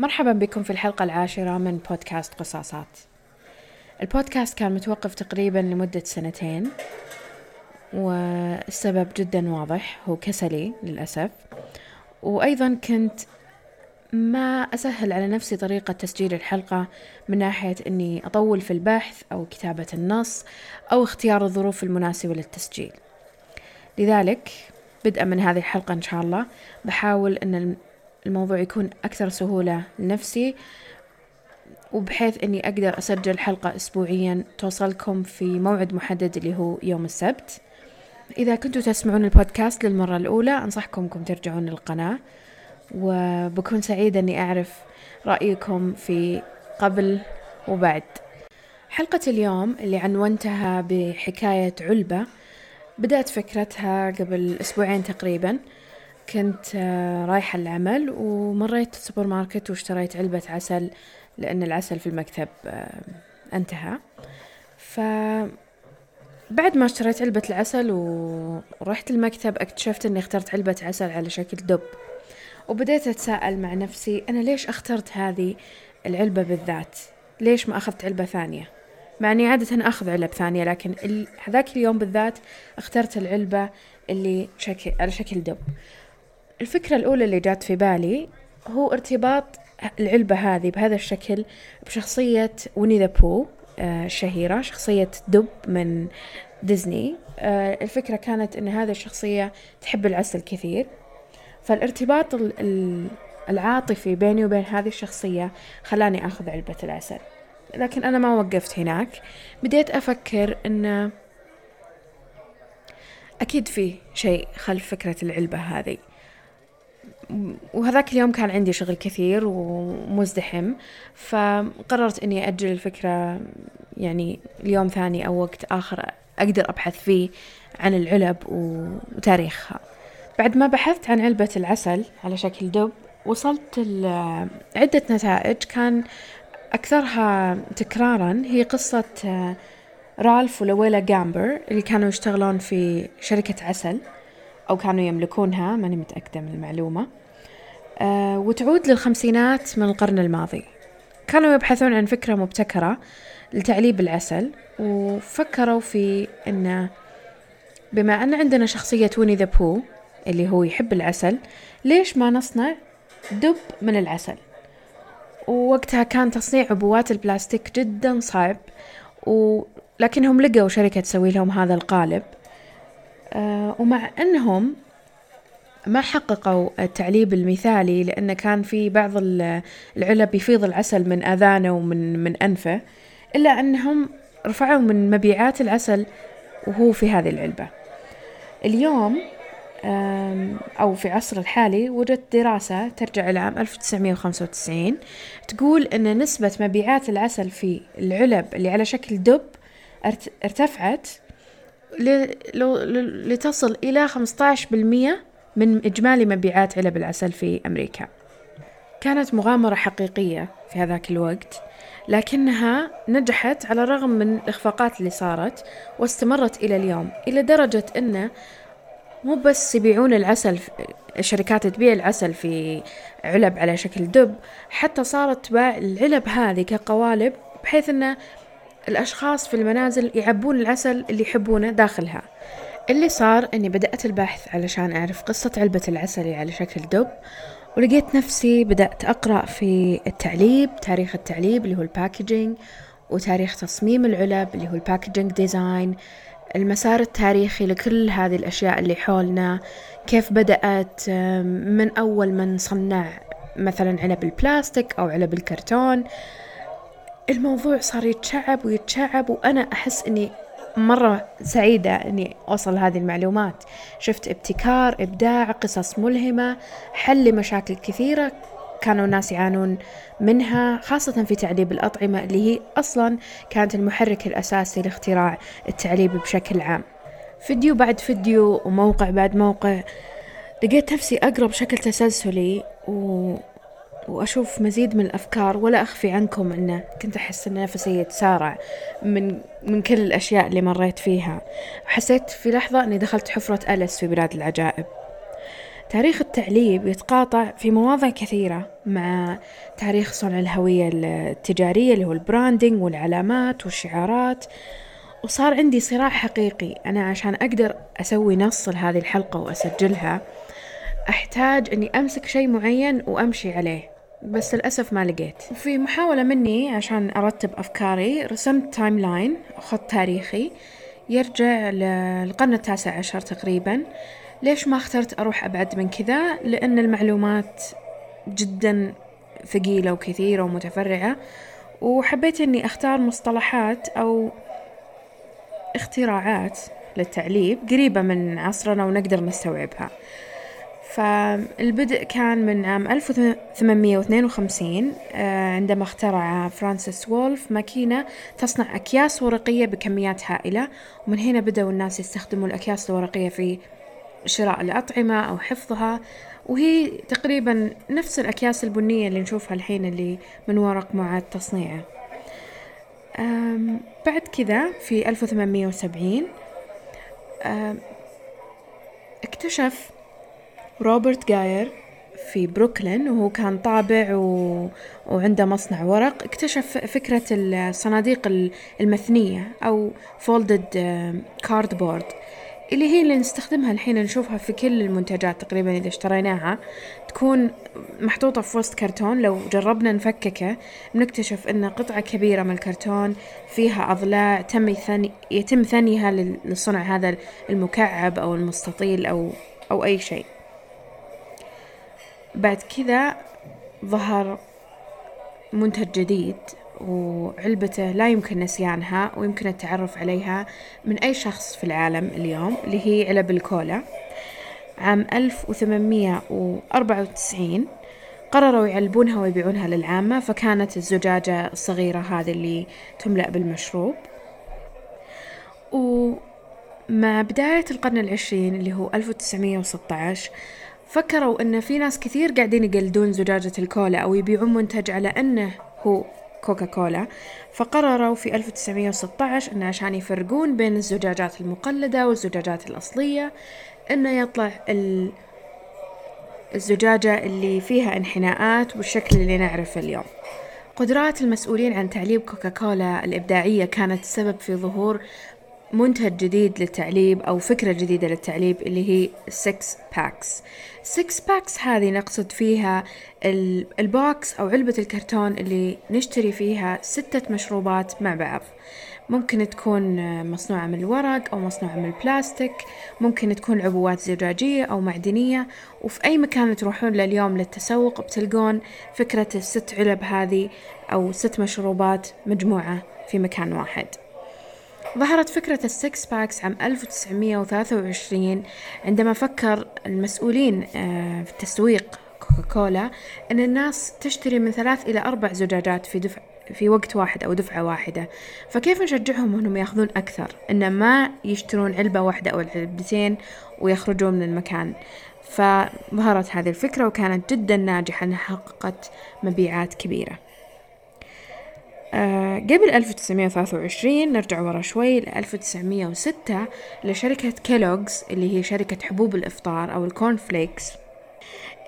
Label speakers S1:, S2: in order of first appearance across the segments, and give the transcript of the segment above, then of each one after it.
S1: مرحبا بكم في الحلقة العاشرة من بودكاست قصاصات. البودكاست كان متوقف تقريبا لمدة سنتين والسبب جدا واضح هو كسلي للأسف. وأيضا كنت ما أسهل على نفسي طريقة تسجيل الحلقة من ناحية أني أطول في البحث أو كتابة النص أو اختيار الظروف المناسبة للتسجيل. لذلك بدءا من هذه الحلقة إن شاء الله بحاول أن الموضوع يكون أكثر سهولة لنفسي وبحيث أني أقدر أسجل حلقة أسبوعيا توصلكم في موعد محدد اللي هو يوم السبت. إذا كنتوا تسمعون البودكاست للمرة الأولى أنصحكم أنكم ترجعون للقناة وبكون سعيدة أني أعرف رأيكم في قبل وبعد. حلقة اليوم اللي عنونتها بحكاية علبة بدأت فكرتها قبل أسبوعين تقريبا. كنت رايحة العمل ومريت السوبر ماركت واشتريت علبة عسل لأن العسل في المكتب انتهى. ف بعد ما اشتريت علبة العسل ورحت المكتب اكتشفت إني اخترت علبة عسل على شكل دب. وبديت أتساءل مع نفسي أنا ليش اخترت هذه العلبة بالذات؟ ليش ما أخذت علبة ثانية؟ مع إني عادة أخذ علب ثانية لكن هذاك اليوم بالذات اخترت العلبة اللي شكل على شكل دب. الفكرة الأولى اللي جات في بالي هو ارتباط العلبة هذه بهذا الشكل بشخصية وني ذا بو الشهيرة شخصية دب من ديزني. آه، الفكرة كانت أن هذه الشخصية تحب العسل كثير. فالارتباط العاطفي بيني وبين هذه الشخصية خلاني أخذ علبة العسل. لكن أنا ما وقفت هناك. بديت أفكر أن أكيد في شيء خلف فكرة العلبة هذه. وهذاك اليوم كان عندي شغل كثير ومزدحم فقررت إني أجل الفكرة يعني اليوم ثاني أو وقت آخر أقدر أبحث فيه عن العلب وتاريخها. بعد ما بحثت عن علبة العسل على شكل دب وصلت عدة نتائج كان أكثرها تكرارا هي قصة رالف ولويلا جامبر اللي كانوا يشتغلون في شركة عسل أو كانوا يملكونها ماني متأكدة من المعلومة. وتعود للخمسينات من القرن الماضي. كانوا يبحثون عن فكرة مبتكرة لتعليب العسل وفكروا في أن بما أن عندنا شخصية Winnie the Pooh اللي هو يحب العسل ليش ما نصنع دب من العسل؟ ووقتها كان تصنيع عبوات البلاستيك جدا صعب ولكنهم لقوا شركة تسوي لهم هذا القالب. أه ومع أنهم ما حققوا التعليب المثالي لأن كان في بعض العلب يفيض العسل من آذانه ومن من أنفه إلا أنهم رفعوا من مبيعات العسل وهو في هذه العلبة. اليوم أو في عصر الحالي وجدت دراسة ترجع إلى عام 1995 تقول أن نسبة مبيعات العسل في العلب اللي على شكل دب ارتفعت لتصل إلى 15% من إجمالي مبيعات علب العسل في أمريكا. كانت مغامرة حقيقية في هذاك الوقت لكنها نجحت على الرغم من الإخفاقات اللي صارت واستمرت إلى اليوم إلى درجة أنه مو بس يبيعون العسل الشركات تبيع العسل في علب على شكل دب حتى صارت تباع العلب هذه كقوالب بحيث أن الأشخاص في المنازل يعبون العسل اللي يحبونه داخلها. اللي صار إني بدأت البحث علشان أعرف قصة علبة العسل على شكل دب ولقيت نفسي بدأت أقرأ في التعليب تاريخ التعليب اللي هو ال packaging وتاريخ تصميم العلب اللي هو ال packaging design المسار التاريخي لكل هذه الأشياء اللي حولنا كيف بدأت من أول من صنع مثلا علب البلاستيك أو علب الكرتون. الموضوع صار يتشعب ويتشعب وأنا أحس أني مرة سعيدة إني أوصل هذه المعلومات. شفت ابتكار إبداع قصص ملهمة حل لمشاكل كثيرة كانوا الناس يعانون منها خاصة في تعليب الأطعمة اللي هي أصلا كانت المحرك الأساسي لاختراع التعليب بشكل عام. فيديو بعد فيديو وموقع بعد موقع لقيت نفسي أقرأ بشكل تسلسلي و... وأشوف مزيد من الأفكار ولا أخفي عنكم أنه كنت أحس أن نفسي يتسارع من من كل الأشياء اللي مريت فيها. حسيت في لحظة أني دخلت حفرة أليس في بلاد العجائب. تاريخ التعليب يتقاطع في مواضع كثيرة مع تاريخ صنع الهوية التجارية اللي هو البراندنج والعلامات والشعارات. وصار عندي صراع حقيقي. أنا عشان أقدر أسوي نص لهذه الحلقة وأسجلها أحتاج أني أمسك شيء معين وأمشي عليه بس للأسف ما لقيت. في محاولة مني عشان أرتب أفكاري رسمت timeline خط تاريخي يرجع للقرن التاسع عشر تقريبا. ليش ما اخترت أروح أبعد من كذا؟ لأن المعلومات جدا ثقيلة وكثيرة ومتفرعة وحبيت أني أختار مصطلحات أو اختراعات للتعليب قريبة من عصرنا ونقدر نستوعبها. فالبدء كان من عام 1852 آه، عندما اخترع فرانسيس وولف ماكينة تصنع أكياس ورقية بكميات هائلة. ومن هنا بدأوا الناس يستخدموا الأكياس الورقية في شراء الأطعمة أو حفظها. وهي تقريبا نفس الأكياس البنية اللي نشوفها الحين اللي من ورق معاد تصنيعه بعد كذا في 1870 اكتشف روبرت جاير في بروكلين وهو كان طابع و... وعنده مصنع ورق. اكتشف فكرة الصناديق المثنية أو folded cardboard اللي هي اللي نستخدمها الحين نشوفها في كل المنتجات تقريبا إذا اشتريناها. تكون محطوطة في وسط كرتون. لو جربنا نفككه بنكتشف أن قطعة كبيرة من الكرتون فيها أضلاع تم يثني يتم ثنيها لصنع هذا المكعب أو المستطيل أو أو أي شيء. بعد كذا ظهر منتج جديد وعلبته لا يمكن نسيانها ويمكن التعرف عليها من أي شخص في العالم اليوم اللي هي علب الكولا. عام 1894 قرروا يعلبونها ويبيعونها للعامة فكانت الزجاجة الصغيرة هذه اللي تملأ بالمشروب. ومع بداية القرن العشرين اللي هو 1916 فكروا أن في ناس كثير قاعدين يقلدون زجاجة الكولا أو يبيعون منتج على أنه هو كوكا كولا فقرروا في 1916 أن عشان يفرقون بين الزجاجات المقلدة والزجاجات الأصلية أنه يطلع الزجاجة اللي فيها انحناءات بالشكل اللي نعرفه اليوم. قدرات المسؤولين عن تعليب كوكاكولا الإبداعية كانت السبب في ظهور منتج جديد للتعليب أو فكرة جديدة للتعليب اللي هي 6 packs 6 packs هذه نقصد فيها ال box أو علبة الكرتون اللي نشتري فيها ستة مشروبات مع بعض. ممكن تكون مصنوعة من الورق أو مصنوعة من البلاستيك. ممكن تكون عبوات زجاجية أو معدنية. وفي أي مكان تروحون لليوم للتسوق بتلقون فكرة الست علب هذه أو ست مشروبات مجموعة في مكان واحد. ظهرت فكرة ال six packs عام 1923 عندما فكر المسؤولين آه، في التسويق كوكاكولا أن الناس تشتري من ثلاث إلى أربع زجاجات في دفع في وقت واحد أو دفعة واحدة. فكيف نشجعهم أنهم يأخذون أكثر؟ أن ما يشترون علبة واحدة أو علبتين ويخرجون من المكان. فظهرت هذه الفكرة وكانت جدا ناجحة أنها حققت مبيعات كبيرة. آه قبل 1923 نرجع ورا شوي ل 1906 لشركة كيلوغز اللي هي شركة حبوب الإفطار أو الكورن فليكس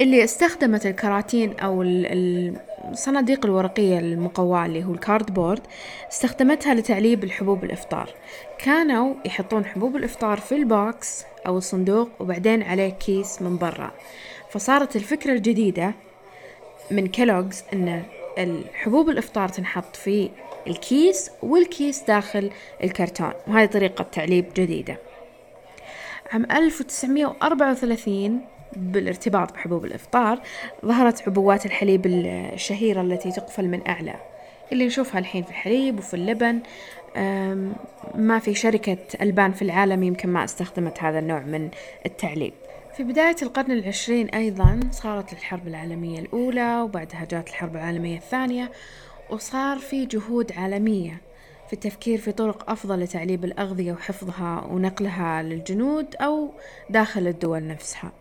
S1: اللي استخدمت الكراتين أو الصناديق الورقية المقواة اللي هو ال cardboard استخدمتها لتعليب الحبوب الإفطار. كانوا يحطون حبوب الإفطار في ال box أو الصندوق وبعدين عليه كيس من برا. فصارت الفكرة الجديدة من كيلوغز أن الحبوب الإفطار تنحط في الكيس والكيس داخل الكرتون وهذه طريقة تعليب جديدة. عام 1934 بالارتباط بحبوب الإفطار ظهرت عبوات الحليب الشهيرة التي تقفل من أعلى. اللي نشوفها الحين في الحليب وفي اللبن ما في شركة ألبان في العالم يمكن ما استخدمت هذا النوع من التعليب. في بداية القرن العشرين أيضا صارت الحرب العالمية الأولى وبعدها جاءت الحرب العالمية الثانية وصار في جهود عالمية في التفكير في طرق أفضل لتعليب الأغذية وحفظها ونقلها للجنود أو داخل الدول نفسها.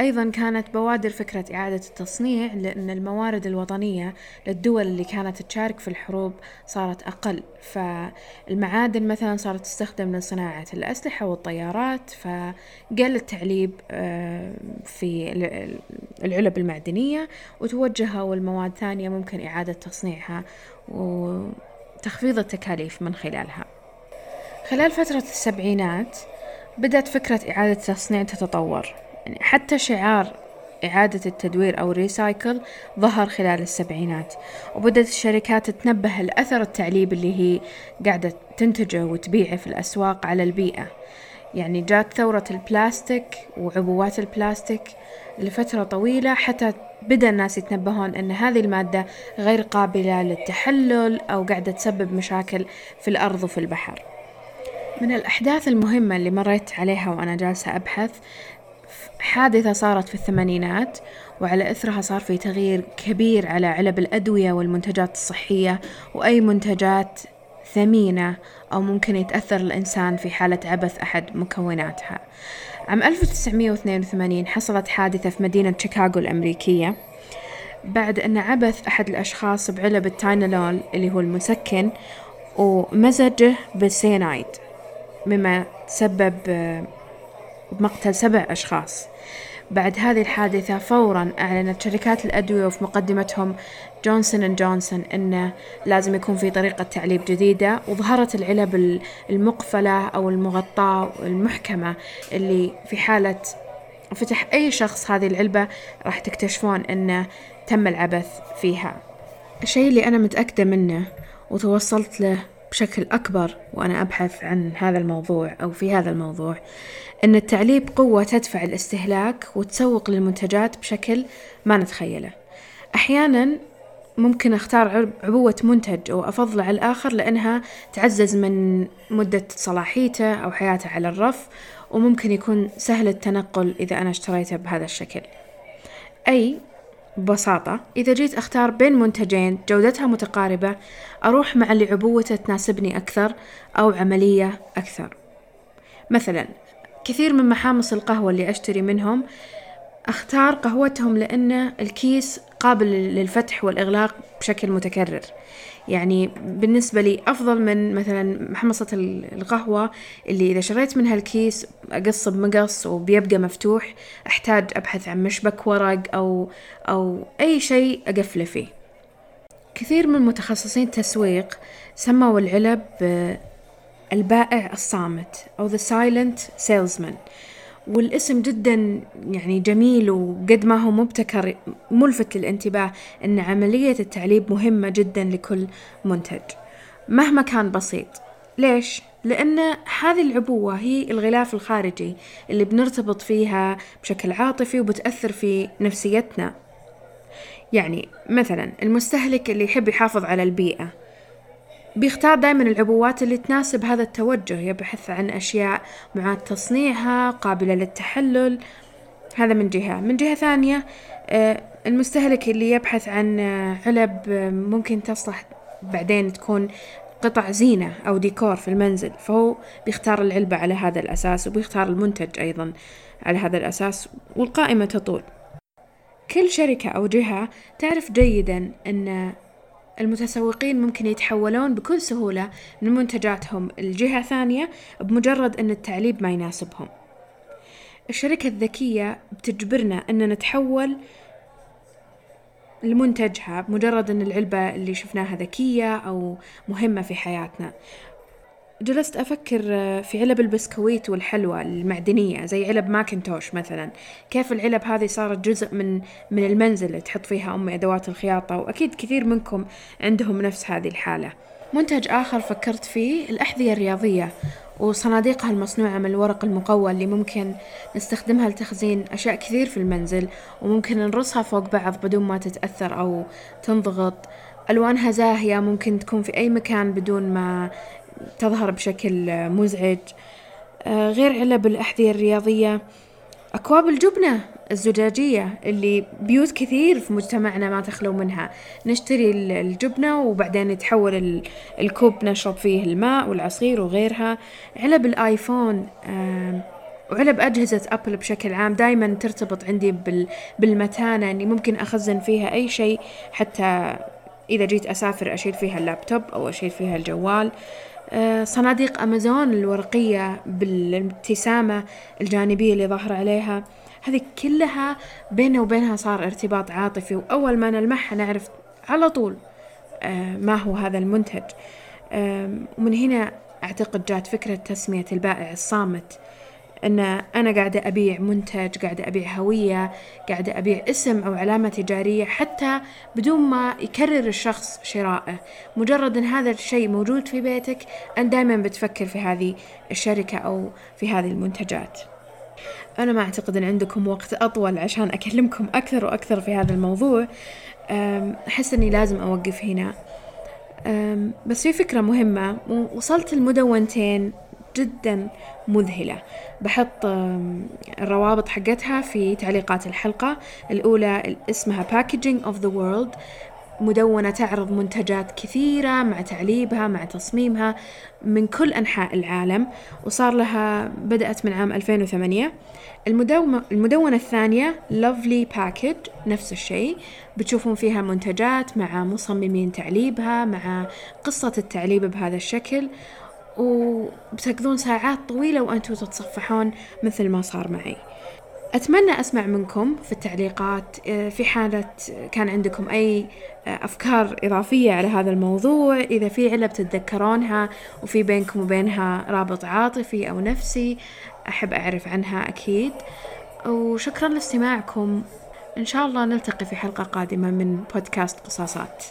S1: أيضا كانت بوادر فكرة إعادة التصنيع لأن الموارد الوطنية للدول اللي كانت تشارك في الحروب صارت أقل. فالمعادن مثلا صارت تستخدم لصناعة الأسلحة والطيارات فقل التعليب آه، في العلب المعدنية وتوجهوا المواد ثانية ممكن إعادة تصنيعها وتخفيض التكاليف من خلالها. خلال فترة السبعينات بدأت فكرة إعادة التصنيع تتطور. يعني حتى شعار إعادة التدوير أو ريسايكل ظهر خلال السبعينات. وبدأت الشركات تتنبه الأثر التعليب اللي هي قاعدة تنتجه وتبيعه في الأسواق على البيئة. يعني جات ثورة البلاستيك وعبوات البلاستيك لفترة طويلة حتى بدأ الناس يتنبهون أن هذه المادة غير قابلة للتحلل أو قاعدة تسبب مشاكل في الأرض وفي البحر. من الأحداث المهمة اللي مريت عليها وأنا جالسة أبحث حادثة صارت في الثمانينات وعلى إثرها صار في تغيير كبير على علب الأدوية والمنتجات الصحية وأي منتجات ثمينة أو ممكن يتأثر الإنسان في حالة عبث أحد مكوناتها. عام 1982 حصلت حادثة في مدينة شيكاغو الأمريكية بعد أن عبث أحد الأشخاص بعلب التاينولول اللي هو المسكن ومزجه بالسينايد مما تسبب بمقتل سبع أشخاص. بعد هذه الحادثة فورا أعلنت شركات الأدوية وفي مقدمتهم Johnson and Johnson أنه لازم يكون في طريقة تعليب جديدة وظهرت العلب المقفلة أو المغطاة المحكمة اللي في حالة فتح أي شخص هذه العلبة راح تكتشفون أنه تم العبث فيها. الشيء اللي أنا متأكدة منه وتوصلت له بشكل أكبر وأنا أبحث عن هذا الموضوع أو في هذا الموضوع أن التعليب قوة تدفع الاستهلاك وتسوق للمنتجات بشكل ما نتخيله. أحيانا ممكن أختار عبوة منتج وأفضله على الآخر لأنها تعزز من مدة صلاحيته أو حياته على الرف وممكن يكون سهل التنقل إذا أنا اشتريته بهذا الشكل. أي ببساطة إذا جيت أختار بين منتجين جودتها متقاربة أروح مع اللي عبوته تناسبني أكثر أو عملية أكثر. مثلا كثير من محامص القهوة اللي أشتري منهم أختار قهوتهم لأن الكيس قابل للفتح والإغلاق بشكل متكرر. يعني بالنسبة لي أفضل من مثلا محمصة القهوة اللي إذا شريت منها الكيس أقص بمقص وبيبقى مفتوح أحتاج أبحث عن مشبك ورق أو أو أي شيء أقفله فيه. كثير من متخصصين التسويق سموا العلب البائع الصامت أو the silent salesman. والاسم جدا يعني جميل وقد ما هو مبتكر ملفت للانتباه إن عملية التعليب مهمة جدا لكل منتج مهما كان بسيط ليش؟ لأن هذه العبوة هي الغلاف الخارجي اللي بنرتبط فيها بشكل عاطفي وبتأثر في نفسيتنا يعني مثلا المستهلك اللي يحب يحافظ على البيئة بيختار دائما العبوات اللي تناسب هذا التوجه يبحث عن أشياء معاد تصنيعها قابلة للتحلل. هذا من جهة. من جهة ثانية آه، المستهلك اللي يبحث عن آه، علب آه، ممكن تصلح بعدين تكون قطع زينة أو ديكور في المنزل فهو بيختار العلبة على هذا الأساس وبيختار المنتج أيضا على هذا الأساس والقائمة تطول. كل شركة أو جهة تعرف جيدا أن المتسوقين ممكن يتحولون بكل سهولة من منتجاتهم لجهة ثانية بمجرد أن التعليب ما يناسبهم. الشركة الذكية بتجبرنا أن نتحول لمنتجها بمجرد أن العلبة اللي شفناها ذكية أو مهمة في حياتنا. جلست أفكر آه، في علب البسكويت والحلوى المعدنية زي علب ماكنتوش مثلا. كيف العلب هذه صارت جزء من من المنزل اللي تحط فيها أمي أدوات الخياطة؟ وأكيد كثير منكم عندهم نفس هذه الحالة. منتج آخر فكرت فيه الأحذية الرياضية وصناديقها المصنوعة من الورق المقوى اللي ممكن نستخدمها لتخزين أشياء كثير في المنزل وممكن نرصها فوق بعض بدون ما تتأثر أو تنضغط. ألوانها زاهية ممكن تكون في أي مكان بدون ما تظهر بشكل مزعج. آه، غير علب الأحذية الرياضية. أكواب الجبنة الزجاجية اللي بيوت كثير في مجتمعنا ما تخلو منها. نشتري الجبنة وبعدين يتحول الكوب نشرب فيه الماء والعصير وغيرها. علب الآيفون وعلب أجهزة أبل بشكل عام دايما ترتبط عندي بال... بالمتانة أني ممكن أخزن فيها أي شيء حتى إذا جيت أسافر أشيل فيها اللابتوب أو أشيل فيها الجوال. آه، صناديق أمازون الورقية بالابتسامة الجانبية اللي ظاهرة عليها. هذه كلها بيننا وبينها صار ارتباط عاطفي وأول ما نلمحها نعرف على طول آه، ما هو هذا المنتج. ومن هنا أعتقد جات فكرة تسمية البائع الصامت. أن أنا قاعدة أبيع منتج قاعدة أبيع هوية قاعدة أبيع اسم أو علامة تجارية حتى بدون ما يكرر الشخص شرائه. مجرد أن هذا الشيء موجود في بيتك أنت دائما بتفكر في هذه الشركة أو في هذه المنتجات. أنا ما أعتقد أن عندكم وقت أطول عشان أكلمكم أكثر وأكثر في هذا الموضوع. أحس أني لازم أوقف هنا. بس في فكرة مهمة وصلت المدونتين. جدا مذهلة. بحط الروابط حقتها في تعليقات الحلقة. الأولى اسمها Packaging of the World. مدونة تعرض منتجات كثيرة مع تعليبها مع تصميمها من كل أنحاء العالم وصار لها بدأت من عام 2008 المدونة الثانية Lovely Package نفس الشيء. بتشوفون فيها منتجات مع مصممين تعليبها مع قصة التعليب بهذا الشكل. وبتقضون ساعات طويلة وأنتوا تتصفحون مثل ما صار معي. أتمنى أسمع منكم في التعليقات آه، في حالة كان عندكم أي آه، أفكار إضافية على هذا الموضوع. إذا في علة بتتذكرونها وفي بينكم وبينها رابط عاطفي أو نفسي أحب أعرف عنها أكيد. وشكرا لاستماعكم. إن شاء الله نلتقي في حلقة قادمة من بودكاست قصاصات.